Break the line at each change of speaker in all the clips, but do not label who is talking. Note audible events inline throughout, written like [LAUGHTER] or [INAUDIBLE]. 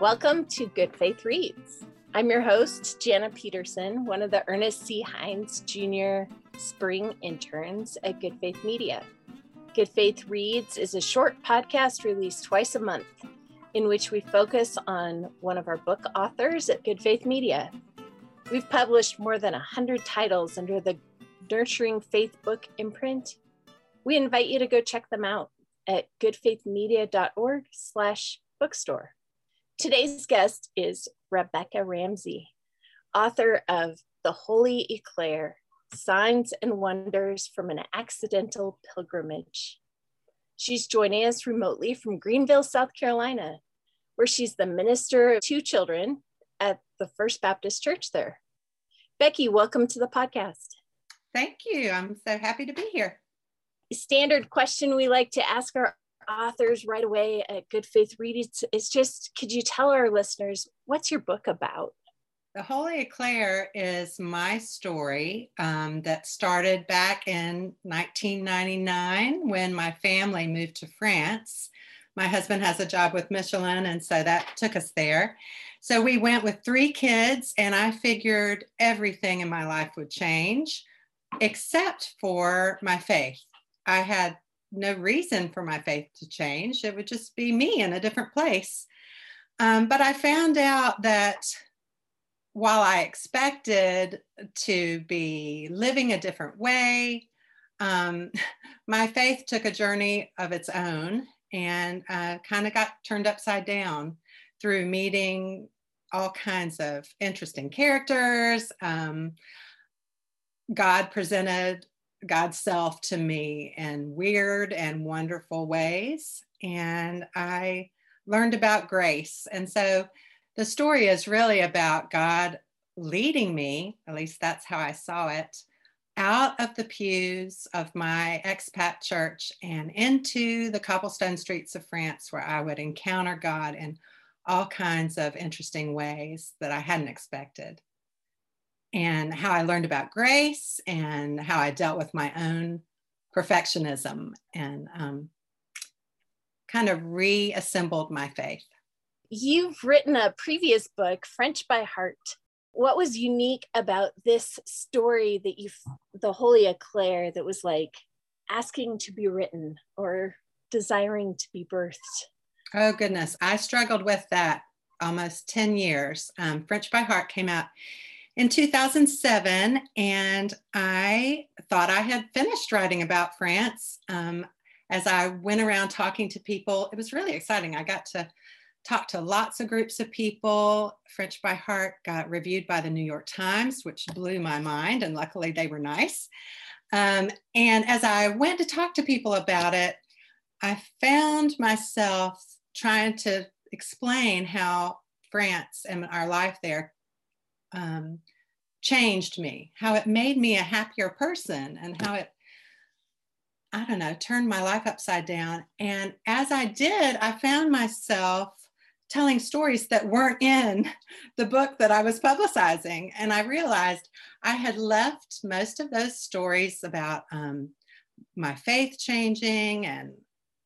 Welcome to Good Faith Reads. I'm your host, Jana Peterson, one of the Ernest C. Hynds Jr. Spring interns at Good Faith Media. Good Faith Reads is a short podcast released twice a month in which we focus on one of our book authors at Good Faith Media. We've published more than 100 titles under the Nurturing Faith book imprint. We invite you to go check them out at goodfaithmedia.org slash bookstore. Today's guest is Rebecca Ramsey, author of The Holy Eclair Signs and Wonders from an Accidental Pilgrimage. She's joining us remotely from Greenville, South Carolina, where she's the minister of two children at the First Baptist Church there. Becky, welcome to the podcast.
Thank you. I'm so happy to be here.
Standard question we like to ask our authors right away at Good Faith Reads it's just could you tell our listeners what's your book about?
The Holy Eclair is my story um, that started back in 1999 when my family moved to France. My husband has a job with Michelin, and so that took us there. So we went with three kids, and I figured everything in my life would change except for my faith. I had no reason for my faith to change. It would just be me in a different place. Um, but I found out that while I expected to be living a different way, um, [LAUGHS] my faith took a journey of its own and uh, kind of got turned upside down through meeting all kinds of interesting characters. Um, God presented God's self to me in weird and wonderful ways. And I learned about grace. And so the story is really about God leading me, at least that's how I saw it, out of the pews of my expat church and into the cobblestone streets of France, where I would encounter God in all kinds of interesting ways that I hadn't expected and how I learned about grace and how I dealt with my own perfectionism and um, kind of reassembled my faith.
You've written a previous book, French by Heart. What was unique about this story that you, the Holy Eclair, that was like asking to be written or desiring to be birthed?
Oh, goodness. I struggled with that almost 10 years. Um, French by Heart came out in 2007, and I thought I had finished writing about France. Um, as I went around talking to people, it was really exciting. I got to talk to lots of groups of people. French by Heart got reviewed by the New York Times, which blew my mind, and luckily they were nice. Um, and as I went to talk to people about it, I found myself trying to explain how France and our life there um, changed me, how it made me a happier person, and how it, I don't know, turned my life upside down. And as I did, I found myself telling stories that weren't in [LAUGHS] the book that I was publicizing. And I realized I had left most of those stories about um, my faith changing and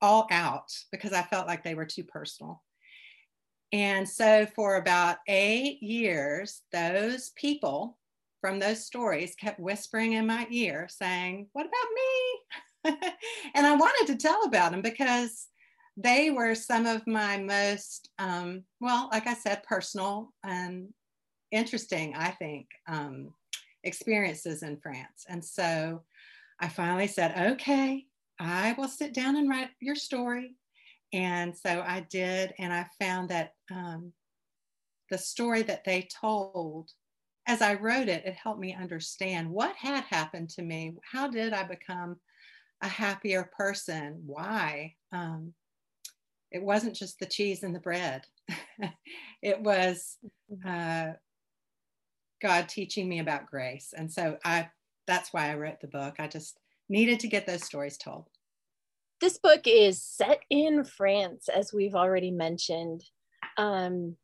all out because I felt like they were too personal. And so for about eight years, those people from those stories kept whispering in my ear saying, What about me? [LAUGHS] and I wanted to tell about them because they were some of my most, um, well, like I said, personal and interesting, I think, um, experiences in France. And so I finally said, Okay, I will sit down and write your story. And so I did, and I found that um, the story that they told, as I wrote it, it helped me understand what had happened to me. How did I become a happier person? Why? Um, it wasn't just the cheese and the bread, [LAUGHS] it was mm-hmm. uh, God teaching me about grace. And so I, that's why I wrote the book. I just needed to get those stories told.
This book is set in France, as we've already mentioned. Um,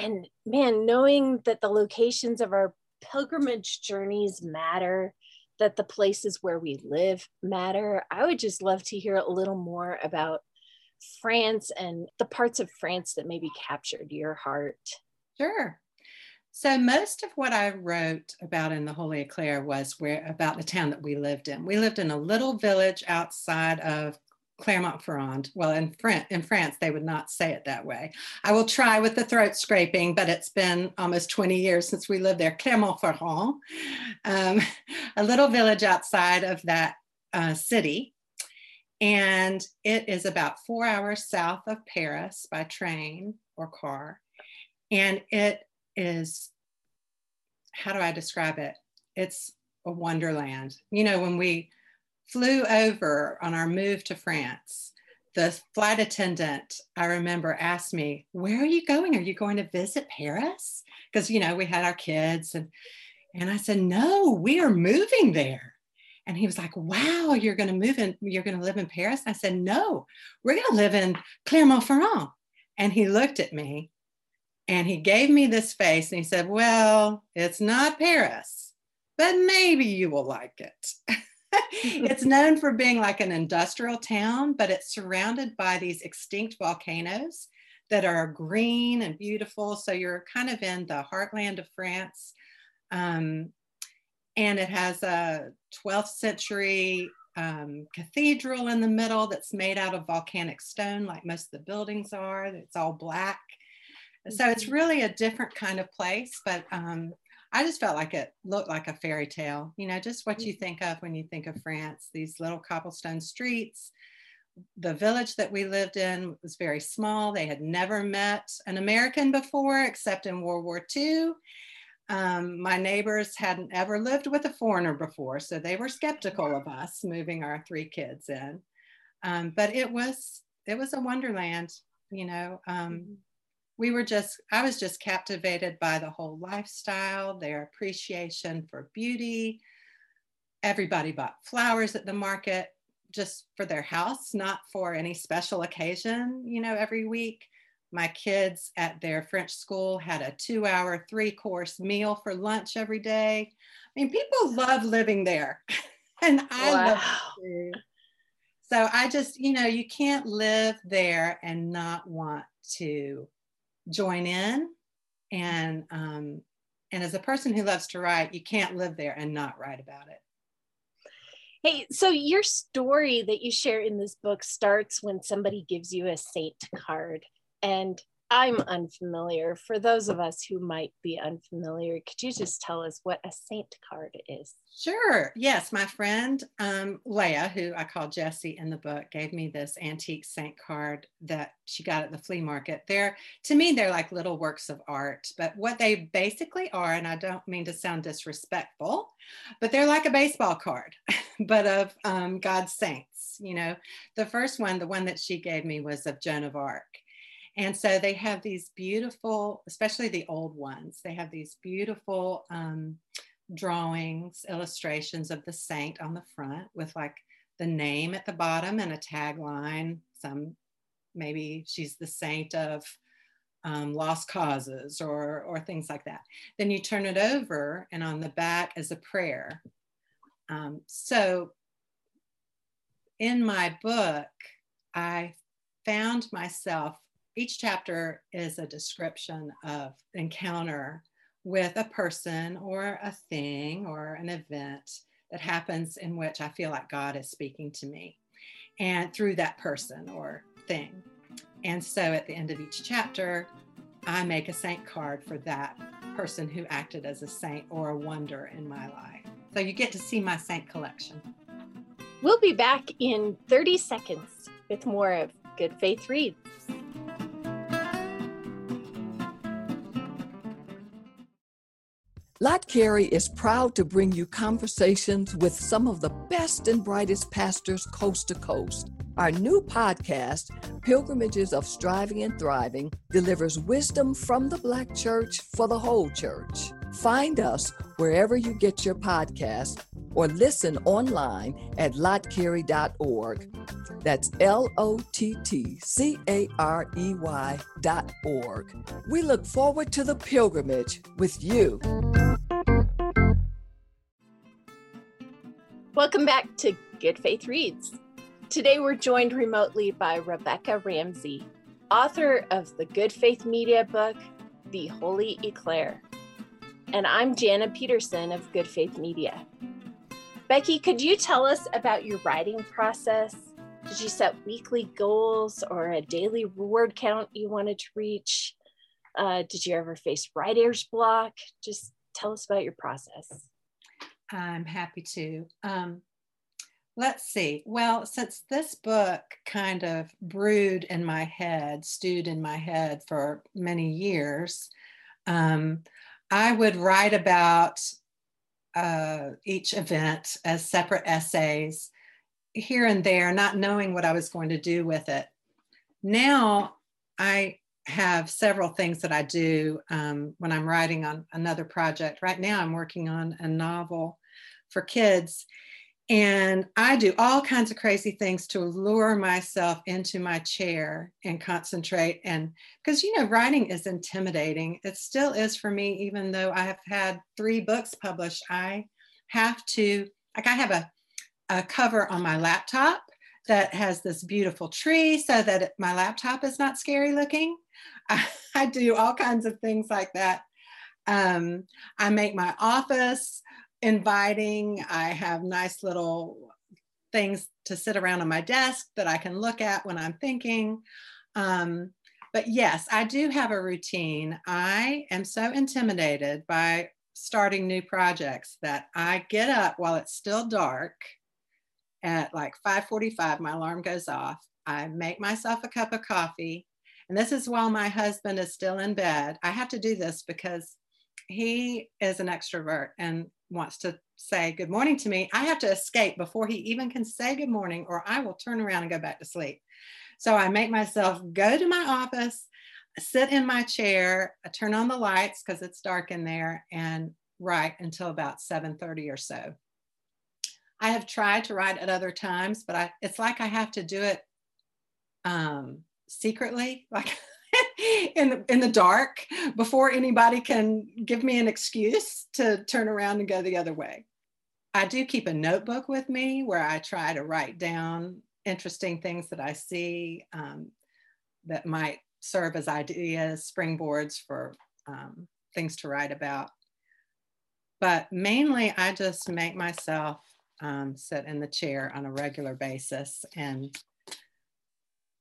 and man, knowing that the locations of our pilgrimage journeys matter, that the places where we live matter, I would just love to hear a little more about France and the parts of France that maybe captured your heart.
Sure. So most of what I wrote about in the Holy Eclair was where about the town that we lived in. We lived in a little village outside of Clermont-Ferrand. Well, in, in France, they would not say it that way. I will try with the throat scraping, but it's been almost 20 years since we lived there. Clermont-Ferrand, um, a little village outside of that uh, city. And it is about four hours south of Paris by train or car. And it is, how do I describe it? It's a wonderland. You know, when we flew over on our move to France, the flight attendant, I remember, asked me, Where are you going? Are you going to visit Paris? Because, you know, we had our kids. And, and I said, No, we are moving there. And he was like, Wow, you're going to move in, you're going to live in Paris? I said, No, we're going to live in Clermont-Ferrand. And he looked at me and he gave me this face and he said, Well, it's not Paris, but maybe you will like it. [LAUGHS] [LAUGHS] it's [LAUGHS] known for being like an industrial town, but it's surrounded by these extinct volcanoes that are green and beautiful. So you're kind of in the heartland of France. Um, and it has a 12th century um, cathedral in the middle that's made out of volcanic stone, like most of the buildings are. It's all black. So it's mm-hmm. really a different kind of place, but um, I just felt like it looked like a fairy tale, you know, just what you mm-hmm. think of when you think of France, these little cobblestone streets. The village that we lived in was very small. They had never met an American before, except in World War II. Um, my neighbors hadn't ever lived with a foreigner before, so they were skeptical of us moving our three kids in. Um, but it was it was a wonderland, you know. Um, mm-hmm we were just, I was just captivated by the whole lifestyle, their appreciation for beauty. Everybody bought flowers at the market just for their house, not for any special occasion, you know, every week. My kids at their French school had a two hour, three course meal for lunch every day. I mean, people love living there. [LAUGHS] and I wow. love it too. So I just, you know, you can't live there and not want to join in and um, and as a person who loves to write you can't live there and not write about it.
Hey so your story that you share in this book starts when somebody gives you a saint card. And I'm unfamiliar. For those of us who might be unfamiliar, could you just tell us what a saint card is?
Sure. Yes, my friend um, Leah, who I call Jessie in the book, gave me this antique saint card that she got at the flea market. They're, to me, they're like little works of art, but what they basically are, and I don't mean to sound disrespectful, but they're like a baseball card, [LAUGHS] but of um, God's saints. You know, the first one, the one that she gave me was of Joan of Arc and so they have these beautiful, especially the old ones, they have these beautiful um, drawings, illustrations of the saint on the front with like the name at the bottom and a tagline. Some maybe she's the saint of um, lost causes or, or things like that. Then you turn it over, and on the back is a prayer. Um, so in my book, I found myself each chapter is a description of encounter with a person or a thing or an event that happens in which I feel like God is speaking to me and through that person or thing. And so at the end of each chapter, I make a saint card for that person who acted as a saint or a wonder in my life. So you get to see my saint collection.
We'll be back in 30 seconds with more of Good Faith Reads.
Lott Carey is proud to bring you conversations with some of the best and brightest pastors coast to coast. Our new podcast, Pilgrimages of Striving and Thriving, delivers wisdom from the Black church for the whole church. Find us wherever you get your podcast or listen online at lottcarey.org. That's L O T T C A R E Y dot org. We look forward to the pilgrimage with you.
Welcome back to Good Faith Reads. Today we're joined remotely by Rebecca Ramsey, author of the Good Faith Media book, The Holy Eclair. And I'm Jana Peterson of Good Faith Media. Becky, could you tell us about your writing process? Did you set weekly goals or a daily word count you wanted to reach? Uh, did you ever face writer's block? Just tell us about your process.
I'm happy to. Um, let's see. Well, since this book kind of brewed in my head, stewed in my head for many years, um, I would write about uh, each event as separate essays here and there, not knowing what I was going to do with it. Now I have several things that I do um, when I'm writing on another project. Right now, I'm working on a novel for kids. And I do all kinds of crazy things to lure myself into my chair and concentrate. And because, you know, writing is intimidating. It still is for me, even though I have had three books published. I have to, like, I have a, a cover on my laptop that has this beautiful tree so that my laptop is not scary looking. I, [LAUGHS] I, do all kinds of things like that. Um, I make my office inviting. I have nice little things to sit around on my desk that I can look at when I'm thinking. Um, but yes, I do have a routine. I am so intimidated by starting new projects that I get up while it's still dark at like 5:45 my alarm goes off. I make myself a cup of coffee and this is while my husband is still in bed. I have to do this because he is an extrovert and wants to say good morning to me, I have to escape before he even can say good morning, or I will turn around and go back to sleep. So I make myself go to my office, sit in my chair, I turn on the lights because it's dark in there, and write until about 7:30 or so. I have tried to write at other times, but I, it's like I have to do it um, secretly, [LAUGHS] like in the, in the dark before anybody can give me an excuse to turn around and go the other way. I do keep a notebook with me where I try to write down interesting things that I see um, that might serve as ideas, springboards for um, things to write about. But mainly, I just make myself um, sit in the chair on a regular basis and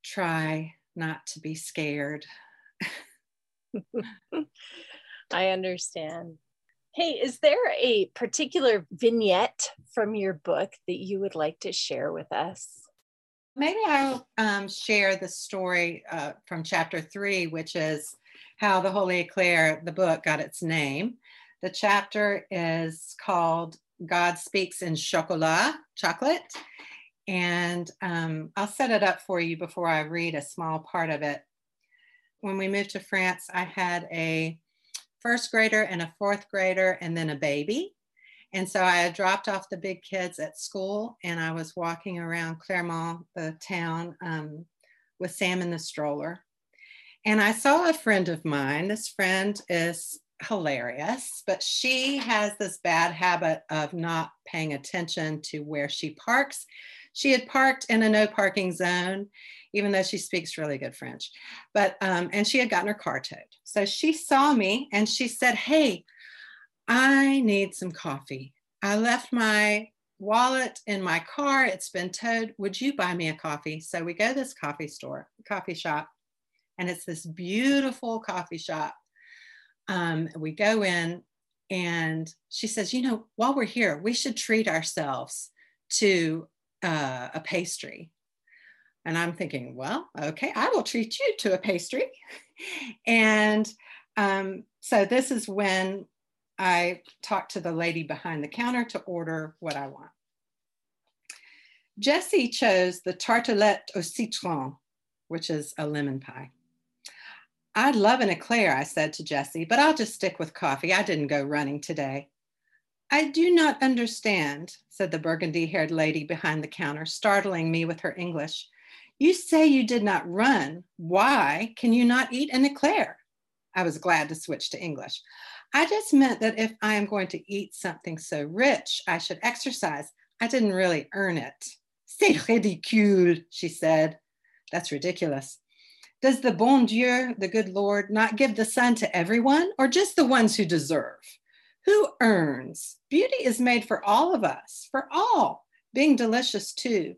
try not to be scared. [LAUGHS]
I understand. Hey, is there a particular vignette from your book that you would like to share with us?
Maybe I'll um, share the story uh, from chapter three, which is how the Holy Eclair, the book, got its name. The chapter is called God Speaks in Chocolat, chocolate. And um, I'll set it up for you before I read a small part of it. When we moved to France, I had a first grader and a fourth grader and then a baby. And so I had dropped off the big kids at school and I was walking around Clermont, the town, um, with Sam in the stroller. And I saw a friend of mine. This friend is hilarious, but she has this bad habit of not paying attention to where she parks she had parked in a no parking zone, even though she speaks really good French. But, um, and she had gotten her car towed. So she saw me and she said, Hey, I need some coffee. I left my wallet in my car. It's been towed. Would you buy me a coffee? So we go to this coffee store, coffee shop, and it's this beautiful coffee shop. Um, we go in and she says, You know, while we're here, we should treat ourselves to uh, a pastry. And I'm thinking, well, okay, I will treat you to a pastry. [LAUGHS] and um, so this is when I talked to the lady behind the counter to order what I want. Jessie chose the tartelette au citron, which is a lemon pie. I'd love an eclair, I said to Jessie, but I'll just stick with coffee. I didn't go running today. I do not understand, said the burgundy haired lady behind the counter, startling me with her English. You say you did not run. Why can you not eat an eclair? I was glad to switch to English. I just meant that if I am going to eat something so rich, I should exercise. I didn't really earn it. C'est ridicule, she said. That's ridiculous. Does the bon Dieu, the good Lord, not give the sun to everyone or just the ones who deserve? Who earns? Beauty is made for all of us, for all, being delicious too.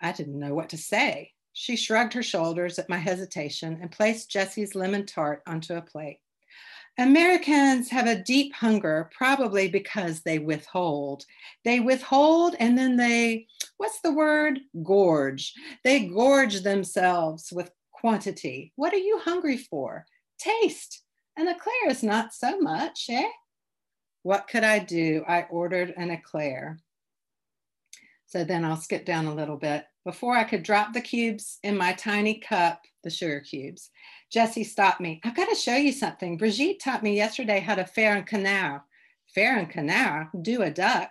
I didn't know what to say. She shrugged her shoulders at my hesitation and placed Jessie's lemon tart onto a plate. Americans have a deep hunger, probably because they withhold. They withhold and then they, what's the word? Gorge. They gorge themselves with quantity. What are you hungry for? Taste. An eclair is not so much, eh? What could I do? I ordered an eclair. So then I'll skip down a little bit. Before I could drop the cubes in my tiny cup, the sugar cubes, Jessie stopped me. I've got to show you something. Brigitte taught me yesterday how to faire un canard. Faire un canard, do a duck.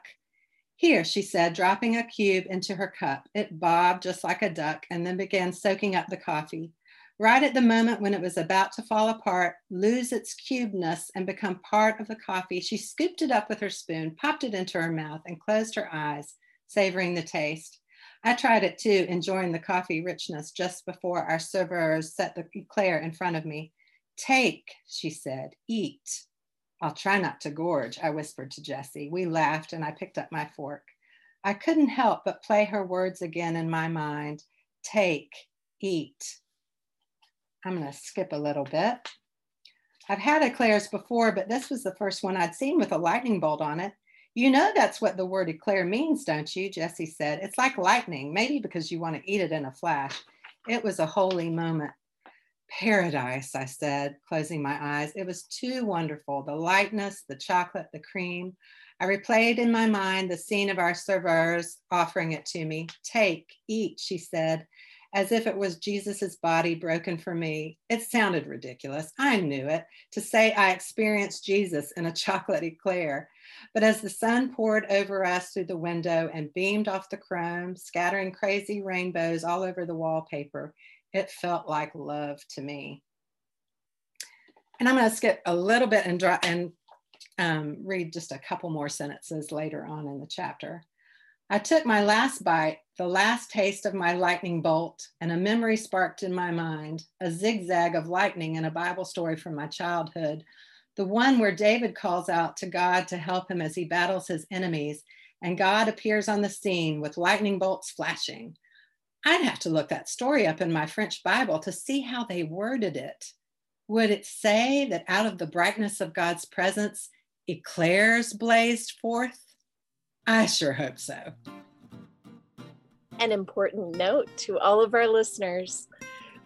Here, she said, dropping a cube into her cup. It bobbed just like a duck and then began soaking up the coffee. Right at the moment when it was about to fall apart, lose its cubeness, and become part of the coffee, she scooped it up with her spoon, popped it into her mouth, and closed her eyes, savoring the taste. I tried it too, enjoying the coffee richness just before our servers set the eclair in front of me. Take, she said, eat. I'll try not to gorge, I whispered to Jessie. We laughed and I picked up my fork. I couldn't help but play her words again in my mind. Take, eat. I'm going to skip a little bit. I've had eclairs before, but this was the first one I'd seen with a lightning bolt on it. You know that's what the word eclair means, don't you? Jessie said. It's like lightning, maybe because you want to eat it in a flash. It was a holy moment. Paradise, I said, closing my eyes. It was too wonderful. The lightness, the chocolate, the cream. I replayed in my mind the scene of our servers offering it to me. Take, eat, she said, as if it was Jesus's body broken for me. It sounded ridiculous. I knew it to say I experienced Jesus in a chocolate eclair. But as the sun poured over us through the window and beamed off the chrome, scattering crazy rainbows all over the wallpaper, it felt like love to me. And I'm going to skip a little bit and, and um, read just a couple more sentences later on in the chapter. I took my last bite, the last taste of my lightning bolt, and a memory sparked in my mind, a zigzag of lightning in a Bible story from my childhood the one where David calls out to God to help him as he battles his enemies, and God appears on the scene with lightning bolts flashing. I'd have to look that story up in my French Bible to see how they worded it. Would it say that out of the brightness of God's presence, eclairs blazed forth? I sure hope so.
An important note to all of our listeners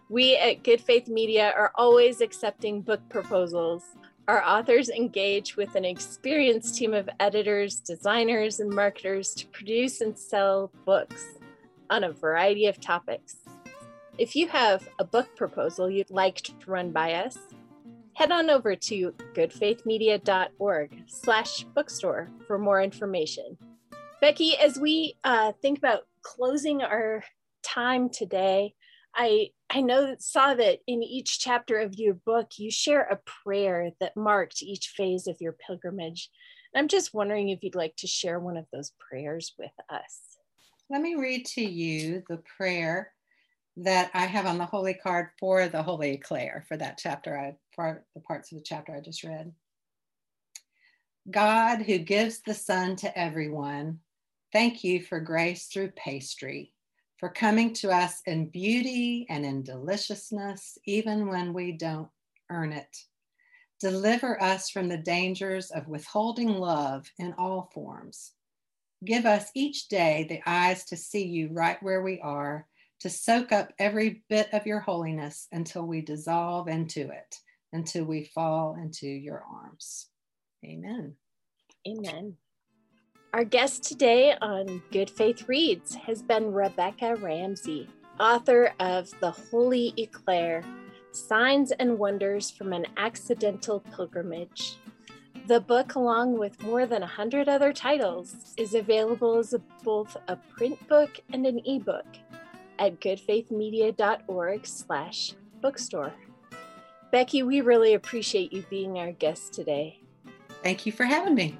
we at Good Faith Media are always accepting book proposals. Our authors engage with an experienced team of editors, designers, and marketers to produce and sell books on a variety of topics. If you have a book proposal you'd like to run by us, head on over to goodfaithmedia.org slash bookstore for more information. Becky, as we uh, think about closing our time today, I I know saw that in each chapter of your book you share a prayer that marked each phase of your pilgrimage. I'm just wondering if you'd like to share one of those prayers with us.
Let me read to you the prayer that I have on the holy card for the Holy Eclair for that chapter I for the parts of the chapter I just read. God who gives the sun to everyone, thank you for grace through pastry for coming to us in beauty and in deliciousness, even when we don't earn it. Deliver us from the dangers of withholding love in all forms. Give us each day the eyes to see you right where we are, to soak up every bit of your holiness until we dissolve into it, until we fall into your arms. Amen.
Amen. Our guest today on Good Faith Reads has been Rebecca Ramsey, author of The Holy Eclair Signs and Wonders from an Accidental Pilgrimage. The book, along with more than 100 other titles, is available as a, both a print book and an ebook at goodfaithmedia.org slash bookstore. Becky, we really appreciate you being our guest today.
Thank you for having me.